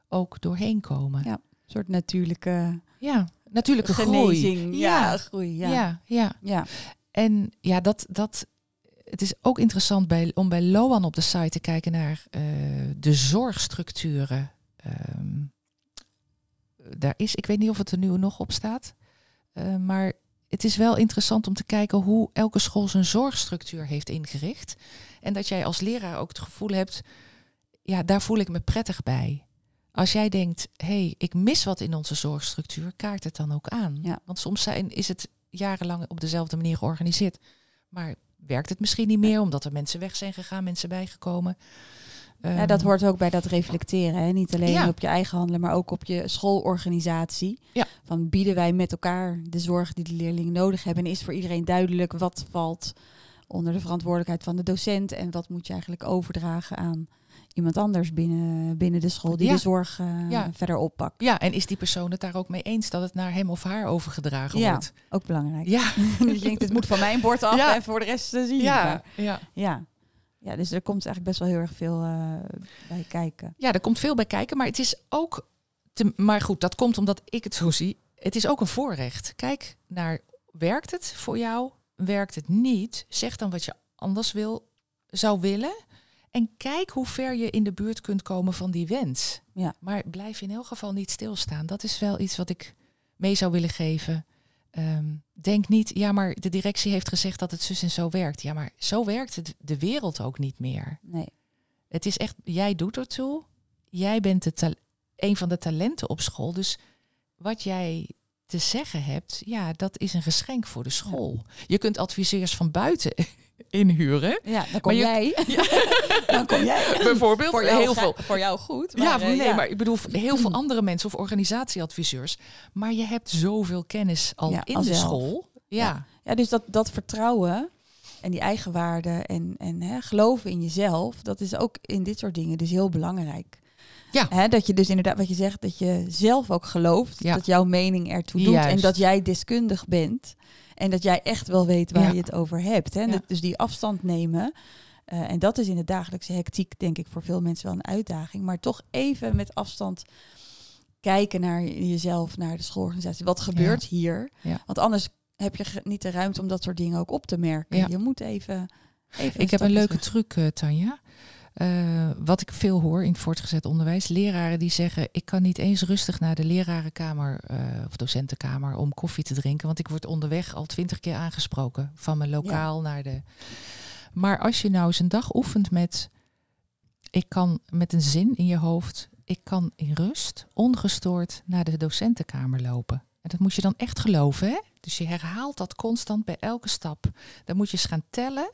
ook doorheen komen. Ja. Een soort natuurlijke Ja, natuurlijke genezing. groei. Ja, Ja, groei. ja, Ja. ja. ja. En ja, dat, dat, het is ook interessant bij, om bij Loan op de site te kijken naar eh, de zorgstructuren. Ehm, daar is, ik weet niet of het er nu nog op staat, eh, maar het is wel interessant om te kijken hoe elke school zijn zorgstructuur heeft ingericht. En dat jij als leraar ook het gevoel hebt, ja, daar voel ik me prettig bij. Als jij denkt, hé, hey, ik mis wat in onze zorgstructuur, kaart het dan ook aan. Ja. Want soms zijn, is het jarenlang op dezelfde manier georganiseerd. Maar werkt het misschien niet meer omdat er mensen weg zijn gegaan, mensen bijgekomen. Ja, dat Ehm, hoort ook bij dat reflecteren. Hè? Niet alleen Ja. op je eigen handelen, maar ook op je schoolorganisatie. Ja. Van bieden wij met elkaar de zorg die de leerlingen nodig hebben? En is voor iedereen duidelijk wat valt onder de verantwoordelijkheid van de docent en wat moet je eigenlijk overdragen aan iemand anders binnen, binnen de school die Ja. de zorg eh, Ja. verder oppakt. Ja, en is die persoon het daar ook mee eens dat het naar hem of haar overgedragen Ja. wordt? Ook belangrijk. Ja, je denkt, het moet van mijn bord af Ja. en voor de rest te zien. ja, Maar ja. ja. ja, dus er komt eigenlijk best wel heel erg veel eh, bij kijken. Ja, er komt veel bij kijken, maar het is ook. Te, maar goed, dat komt omdat ik het zo zie. Het is ook een voorrecht. Kijk naar, werkt het voor jou? Werkt het niet? Zeg dan wat je anders wil, zou willen. En kijk hoe ver je in de buurt kunt komen van die wens. Ja. Maar blijf in elk geval niet stilstaan. Dat is wel iets wat ik mee zou willen geven. Ehm, denk niet, ja, maar de directie heeft gezegd dat het zus en zo werkt. Ja, maar zo werkt het de wereld ook niet meer. Nee. Het is echt, jij doet ertoe. Jij bent de een van de talenten op school. Dus wat jij te zeggen hebt, ja, dat is een geschenk voor de school. Je kunt adviseurs van buiten inhuren. Ja, dan kom je- jij. dan kom jij. Bijvoorbeeld Voor jou, heel veel. voor jou goed. ja, Maar, eh, nee, maar ik bedoel heel veel andere mensen of organisatieadviseurs. Maar je hebt zoveel kennis al Ja, in al de zelf. school. Ja, Ja, dus dat, dat vertrouwen en die eigenwaarde en, en hè, geloven in jezelf, dat is ook in dit soort dingen dus heel belangrijk. Ja. Hè, dat je dus inderdaad, wat je zegt, dat je zelf ook gelooft Ja. dat jouw mening ertoe doet en dat jij deskundig bent en dat jij echt wel weet waar Ja. je het over hebt. Hè? Ja. dus die afstand nemen. eh, en dat is in de dagelijkse hectiek, denk ik, voor veel mensen wel een uitdaging. Maar toch even met afstand kijken naar jezelf, naar de schoolorganisatie. Wat gebeurt hier? Want anders heb je niet de ruimte om dat soort dingen ook op te merken. Je moet even. even Ik heb een leuke terug. truc, eh, Tanja. Eh, wat ik veel hoor in het voortgezet onderwijs. Leraren die zeggen, ik kan niet eens rustig naar de lerarenkamer eh, of docentenkamer om koffie te drinken. Want ik word onderweg al twintig keer aangesproken. Van mijn lokaal naar de... Maar als je nou eens een dag oefent met... Ik kan met een zin in je hoofd... Ik kan in rust, ongestoord naar de docentenkamer lopen. En dat moet je dan echt geloven. Hè? Dus je herhaalt dat constant bij elke stap. Dan moet je eens gaan tellen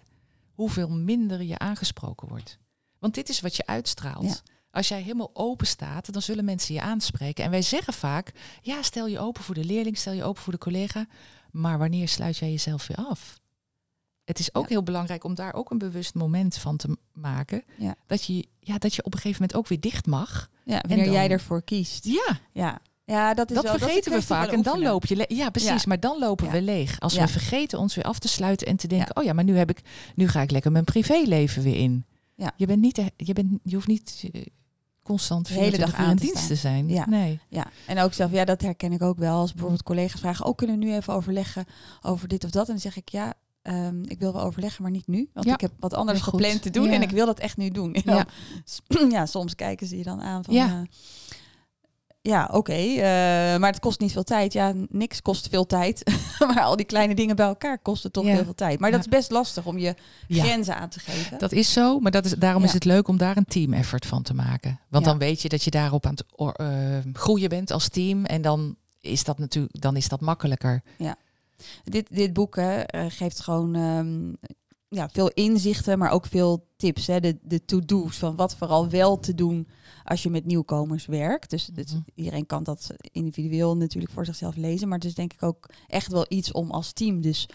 hoeveel minder je aangesproken wordt. Want dit is wat je uitstraalt. Ja. Als jij helemaal open staat, dan zullen mensen je aanspreken. En wij zeggen vaak, ja, stel je open voor de leerling, stel je open voor de collega. Maar wanneer sluit jij jezelf weer af? Het is ook Ja. heel belangrijk om daar ook een bewust moment van te maken. Ja. Dat, je, ja, dat je op een gegeven moment ook weer dicht mag. Ja, wanneer dan- jij ervoor kiest. Ja, Ja, ja dat is dat wel, vergeten we kwestie van vaak. En dan loop je. Ja, precies. Ja. Maar dan lopen we leeg. Als we vergeten ons weer af te sluiten en te denken: oh ja, maar nu heb ik, nu ga ik lekker mijn privéleven weer in. Ja. Je bent niet, je bent, je hoeft niet eh, constant De hele 24 dag aan te dienst te zijn. Ja. Nee. Ja, en ook zelf, ja, dat herken ik ook wel. Als bijvoorbeeld collega's vragen, oh, kunnen we nu even overleggen over dit of dat? En dan zeg ik, ja, ehm, ik wil wel overleggen, maar niet nu. Want Ja. ik heb wat anders gepland te doen Ja. en ik wil dat echt nu doen. En Ja. dan, ja, soms kijken ze je dan aan van... Ja. eh, ja, oké, eh, maar het kost niet veel tijd. Ja, niks kost veel tijd. maar al die kleine dingen bij elkaar kosten toch Ja. heel veel tijd. Maar dat is Ja. best lastig om je Ja. grenzen aan te geven. Dat is zo, maar dat is, daarom Ja. is het leuk om daar een team effort van te maken. Want Ja. dan weet je dat je daarop aan het eh, groeien bent als team. En dan is dat natuurlijk dan is dat makkelijker. Dit, dit boek hè, eh, geeft gewoon ehm, ja, veel inzichten, maar ook veel tips. Hè. De, de to-do's van wat vooral wel te doen als je met nieuwkomers werkt. Dus Mhm. iedereen kan dat individueel natuurlijk voor zichzelf lezen. Maar het is denk ik ook echt wel iets om als team dus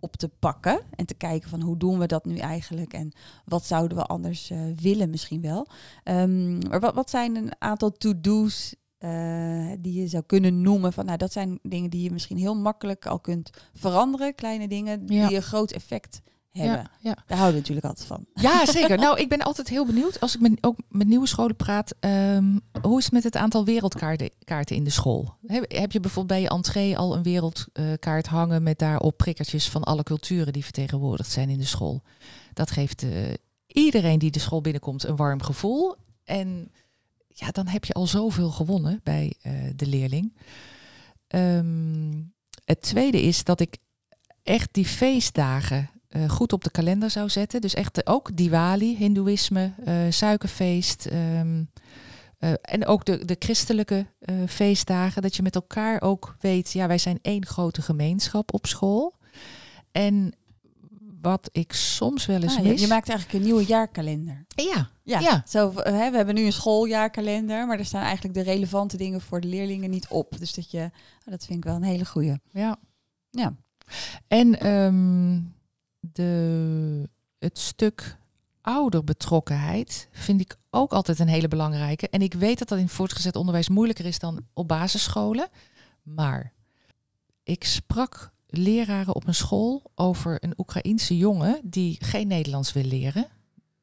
op te pakken. En te kijken van hoe doen we dat nu eigenlijk? En wat zouden we anders eh, willen misschien wel? Ehm, maar wat, wat zijn een aantal to-do's eh, die je zou kunnen noemen? Van, nou, dat zijn dingen die je misschien heel makkelijk al kunt veranderen. Kleine dingen Ja. die een groot effect hebben. Ja, ja. Daar houden we natuurlijk altijd van. Ja, zeker. Nou, ik ben altijd heel benieuwd als ik met, ook met nieuwe scholen praat. ehm, hoe is het met het aantal wereldkaarten kaarten in de school? Heb, heb je bijvoorbeeld bij je entree al een wereldkaart hangen met daarop prikkertjes van alle culturen die vertegenwoordigd zijn in de school? Dat geeft eh, iedereen die de school binnenkomt een warm gevoel. En ja, dan heb je al zoveel gewonnen bij eh, de leerling. Ehm, het tweede is dat ik echt die feestdagen eh, goed op de kalender zou zetten. Dus echt eh, ook Diwali, Hindoeïsme, eh, suikerfeest. ehm, eh, en ook de, de christelijke feestdagen. Dat je met elkaar ook weet, ja, wij zijn één grote gemeenschap op school. En wat ik soms wel eens Ah, je, mis. je maakt eigenlijk een nieuwe jaarkalender. ja, Ja, Ja. Zo, hè, we hebben nu een schooljaarkalender, maar er staan eigenlijk de relevante dingen voor de leerlingen niet op. Dus dat je, oh, dat vind ik wel een hele goeie. ja. Ja. En ehm, de, het stuk ouderbetrokkenheid vind ik ook altijd een hele belangrijke. En ik weet dat dat in voortgezet onderwijs moeilijker is dan op basisscholen. Maar ik sprak leraren op een school over een Oekraïense jongen die geen Nederlands wil leren.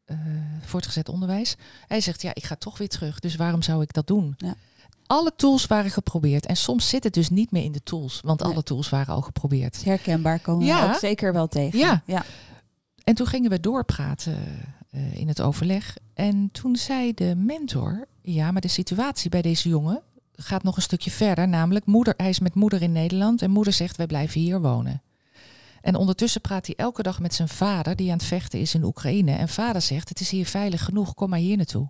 eh, voortgezet onderwijs. Hij zegt, ja, ik ga toch weer terug. Dus waarom zou ik dat doen? Ja. Alle tools waren geprobeerd. En soms zit het dus niet meer in de tools. Want Nee. alle tools waren al geprobeerd. Herkenbaar komen Ja. we ook zeker wel tegen. Ja. ja. En toen gingen we doorpraten eh, in het overleg. En toen zei de mentor, ja, maar de situatie bij deze jongen gaat nog een stukje verder. Namelijk, moeder, hij is met moeder in Nederland en moeder zegt, wij blijven hier wonen. En ondertussen praat hij elke dag met zijn vader, die aan het vechten is in Oekraïne. En vader zegt, het is hier veilig genoeg, kom maar hier naartoe.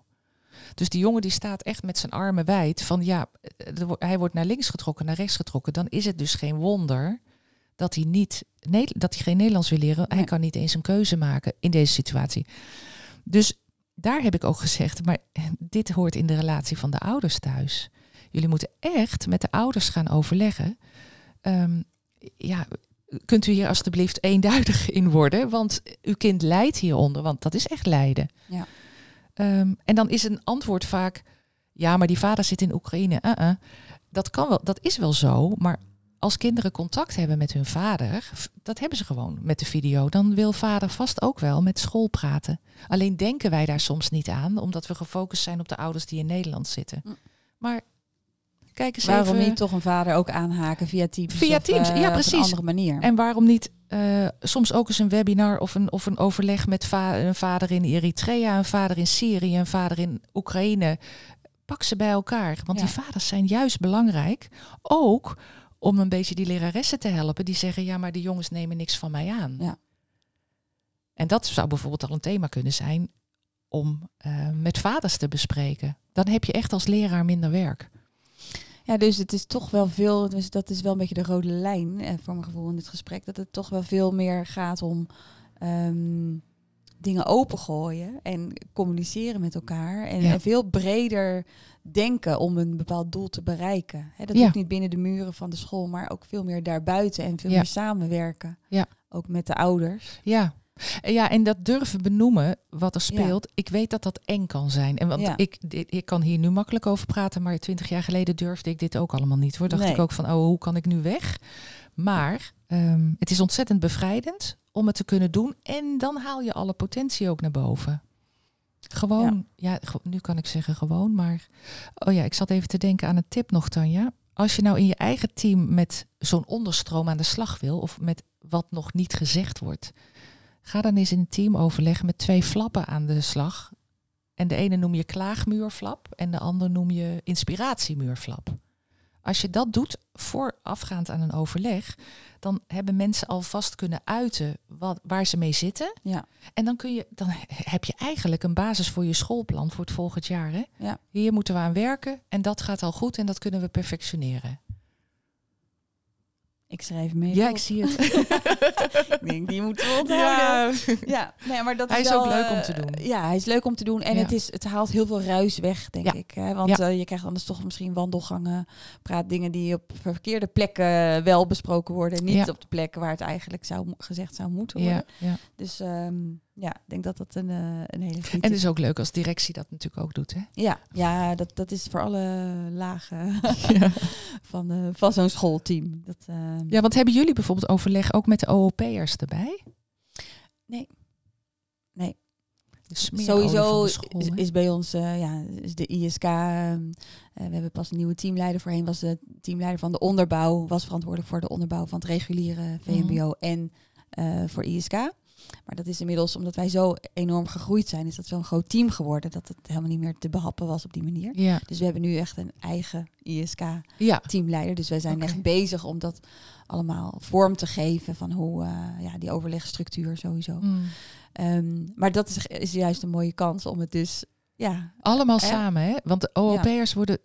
Dus die jongen die staat echt met zijn armen wijd van, ja, wo- hij wordt naar links getrokken, naar rechts getrokken. Dan is het dus geen wonder dat hij, niet, Ne- dat hij geen Nederlands wil leren. Hij Nee. kan niet eens een keuze maken in deze situatie. Dus daar heb ik ook gezegd, maar dit hoort in de relatie van de ouders thuis. Jullie moeten echt met de ouders gaan overleggen. Ehm, ja, kunt u hier alstublieft eenduidig in worden? Want uw kind lijdt hieronder, want dat is echt lijden. Ja. Ehm, en dan is een antwoord vaak, ja, maar die vader zit in Oekraïne. Uh-uh. Dat kan wel, dat is wel zo, maar als kinderen contact hebben met hun vader, dat hebben ze gewoon met de video, dan wil vader vast ook wel met school praten. Alleen denken wij daar soms niet aan, omdat we gefocust zijn op de ouders die in Nederland zitten. Mm. Maar kijk eens Waarom even. niet toch een vader ook aanhaken via Teams? Via of, Teams, eh, ja, op precies. een andere manier. En waarom niet eh, soms ook eens een webinar of een, of een overleg met va- een vader in Eritrea, een vader in Syrië, een vader in Oekraïne. Pak ze bij elkaar. Want Ja. die vaders zijn juist belangrijk. Ook om een beetje die leraressen te helpen die zeggen, ja, maar die jongens nemen niks van mij aan. Ja. En dat zou bijvoorbeeld al een thema kunnen zijn om eh, met vaders te bespreken. Dan heb je echt als leraar minder werk. Ja, dus het is toch wel veel, dus dat is wel een beetje de rode lijn eh, voor mijn gevoel in dit gesprek, dat het toch wel veel meer gaat om ehm, dingen opengooien en communiceren met elkaar en, Ja. en veel breder denken om een bepaald doel te bereiken. Hè, dat Ja. hoeft niet binnen de muren van de school, maar ook veel meer daarbuiten en veel Ja. meer samenwerken. Ja. Ook met de ouders. Ja. Ja, en dat durven benoemen wat er speelt. Ik weet dat dat eng kan zijn. En want Ja. ik, ik kan hier nu makkelijk over praten, maar twintig jaar geleden durfde ik dit ook allemaal niet. Hoor. Dacht Nee. ik ook van, oh, hoe kan ik nu weg? Maar ehm, het is ontzettend bevrijdend om het te kunnen doen. En dan haal je alle potentie ook naar boven. Gewoon, ja, ge- nu kan ik zeggen gewoon, maar... Oh ja, ik zat even te denken aan een tip nog, Tanja. Als je nou in je eigen team met zo'n onderstroom aan de slag wil... of met wat nog niet gezegd wordt... ga dan eens in een teamoverleg met twee flappen aan de slag. En de ene noem je klaagmuurflap... en de ander noem je inspiratiemuurflap. Als je dat doet voorafgaand aan een overleg... dan hebben mensen alvast kunnen uiten wat, waar ze mee zitten... Ja. En dan, kun je, dan heb je eigenlijk een basis voor je schoolplan voor het volgend jaar. Hè? Ja. Hier moeten we aan werken en dat gaat al goed en dat kunnen we perfectioneren. Ik schrijf mee. Ja, op. ik zie het. ik denk, die moeten we onthouden. ja. Ja, nee, maar dat Hij is wel, ook leuk om eh, te doen. Ja, hij is leuk om te doen. En Ja. het, is, het haalt heel veel ruis weg, denk Ja. ik. Hè? Want eh, je krijgt anders toch misschien wandelgangen, praat dingen die op verkeerde plekken wel besproken worden. Niet op de plekken waar het eigenlijk zou, gezegd zou moeten worden. Ja, ja. Dus ehm, ja, ik denk dat dat een, eh, een hele goede En het is ook leuk als directie dat natuurlijk ook doet. Hè? Ja, ja dat, dat is voor alle lagen Ja. van, eh, van zo'n schoolteam. Dat, ehm, ja, want hebben jullie bijvoorbeeld overleg ook met de OOP'ers erbij? Nee. Nee. Sowieso school, is, is bij ons ja, ja, is de ISK. eh, we hebben pas een nieuwe teamleider. Voorheen was de teamleider van de onderbouw. Was verantwoordelijk voor de onderbouw van het reguliere VMBO en eh, voor ISK. Maar dat is inmiddels, omdat wij zo enorm gegroeid zijn, is dat zo'n groot team geworden. Dat het helemaal niet meer te behappen was op die manier. ja. Dus we hebben nu echt een eigen ja, ISK-teamleider. Dus wij zijn echt bezig om dat allemaal vorm te geven van hoe eh, ja, die overlegstructuur sowieso. Mm. Ehm, maar dat is, is juist een mooie kans om het dus, ja, allemaal Hè? samen. Hè? Want de OOP'ers worden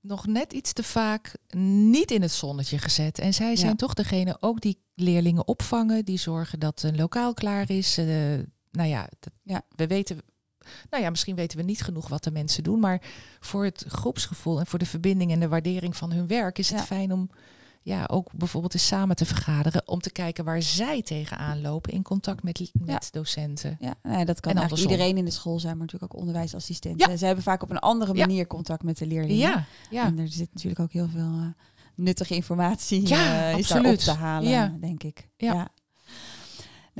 nog net iets te vaak niet in het zonnetje gezet. En zij zijn Ja. toch degene ook die leerlingen opvangen, die zorgen dat een lokaal klaar is. Eh, nou ja, dat- Ja. we weten. Nou ja, misschien weten we niet genoeg wat de mensen doen, maar voor het groepsgevoel en voor de verbinding en de waardering van hun werk is het Ja. fijn om ja, ook bijvoorbeeld eens samen te vergaderen om te kijken waar zij tegenaan lopen in contact met, met docenten. ja nou ja, dat kan En iedereen in de school zijn, maar natuurlijk ook onderwijsassistenten. Ja. Ze hebben vaak op een andere Ja. manier contact met de leerlingen. Ja, ja. En er zit natuurlijk ook heel veel eh, nuttige informatie Ja, eh, is daar op te halen, denk ik. Ja.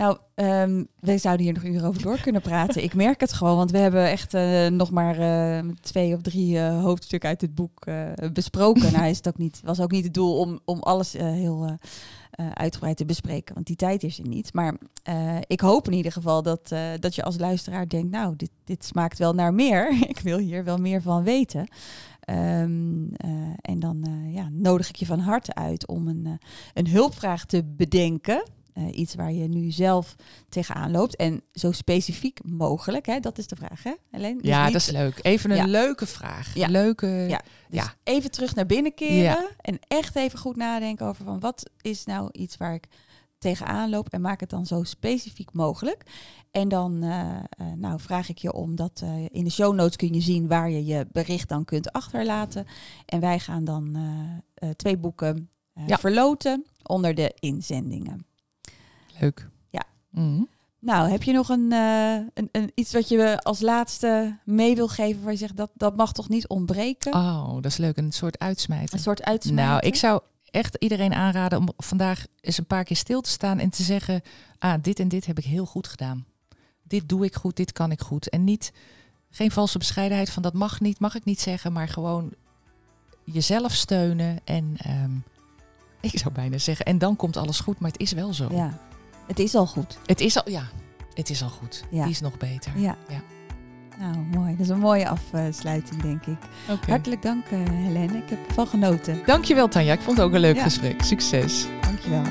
Nou, ehm wij zouden hier nog uren over door kunnen praten. Ik merk het gewoon, want we hebben echt eh, nog maar eh, twee of drie eh, hoofdstukken uit het boek besproken. nou, is het ook niet, was ook niet het doel om, om alles heel uitgebreid te bespreken, want die tijd is er niet. Maar ik hoop in ieder geval dat, dat je als luisteraar denkt, nou, dit, dit smaakt wel naar meer. ik wil hier wel meer van weten. Ehm, eh, en dan ja, nodig ik je van harte uit om een, een hulpvraag te bedenken. Eh, iets waar je nu zelf tegenaan loopt. En zo specifiek mogelijk, hè? dat is de vraag, hè, Helene? Dus ja, niet- dat is leuk. Even een Ja. leuke vraag. Ja. Leuke. Ja. Dus ja. even terug naar binnen keren en echt even goed nadenken over van wat is nou iets waar ik tegenaan loop en maak het dan zo specifiek mogelijk. En dan eh, eh, nou, vraag ik je om dat eh, in de show notes kun je zien waar je je bericht dan kunt achterlaten. En wij gaan dan twee boeken Ja. verloten onder de inzendingen. Leuk. Ja. Mhm. Nou, heb je nog een, eh, een, een, iets wat je als laatste mee wil geven waar je zegt dat dat mag toch niet ontbreken? Oh, dat is leuk. Een soort uitsmijten. Een soort uitsmijten? Nou, ik zou echt iedereen aanraden om vandaag eens een paar keer stil te staan en te zeggen: Ah, dit en dit heb ik heel goed gedaan. Dit doe ik goed, dit kan ik goed. En niet, geen valse bescheidenheid van dat mag niet, mag ik niet zeggen, maar gewoon jezelf steunen. En ehm, ik zou bijna zeggen, en dan komt alles goed, maar het is wel zo. Ja, het is al goed. Het is al, ja, het is al goed. Ja. Die is nog beter. Ja. Ja. Nou, mooi. Dat is een mooie afsluiting, denk ik. Hartelijk dank, eh Helene. Ik heb ervan genoten. Dankjewel Tanja, ik vond het ook een leuk Ja. gesprek. Succes. Dankjewel.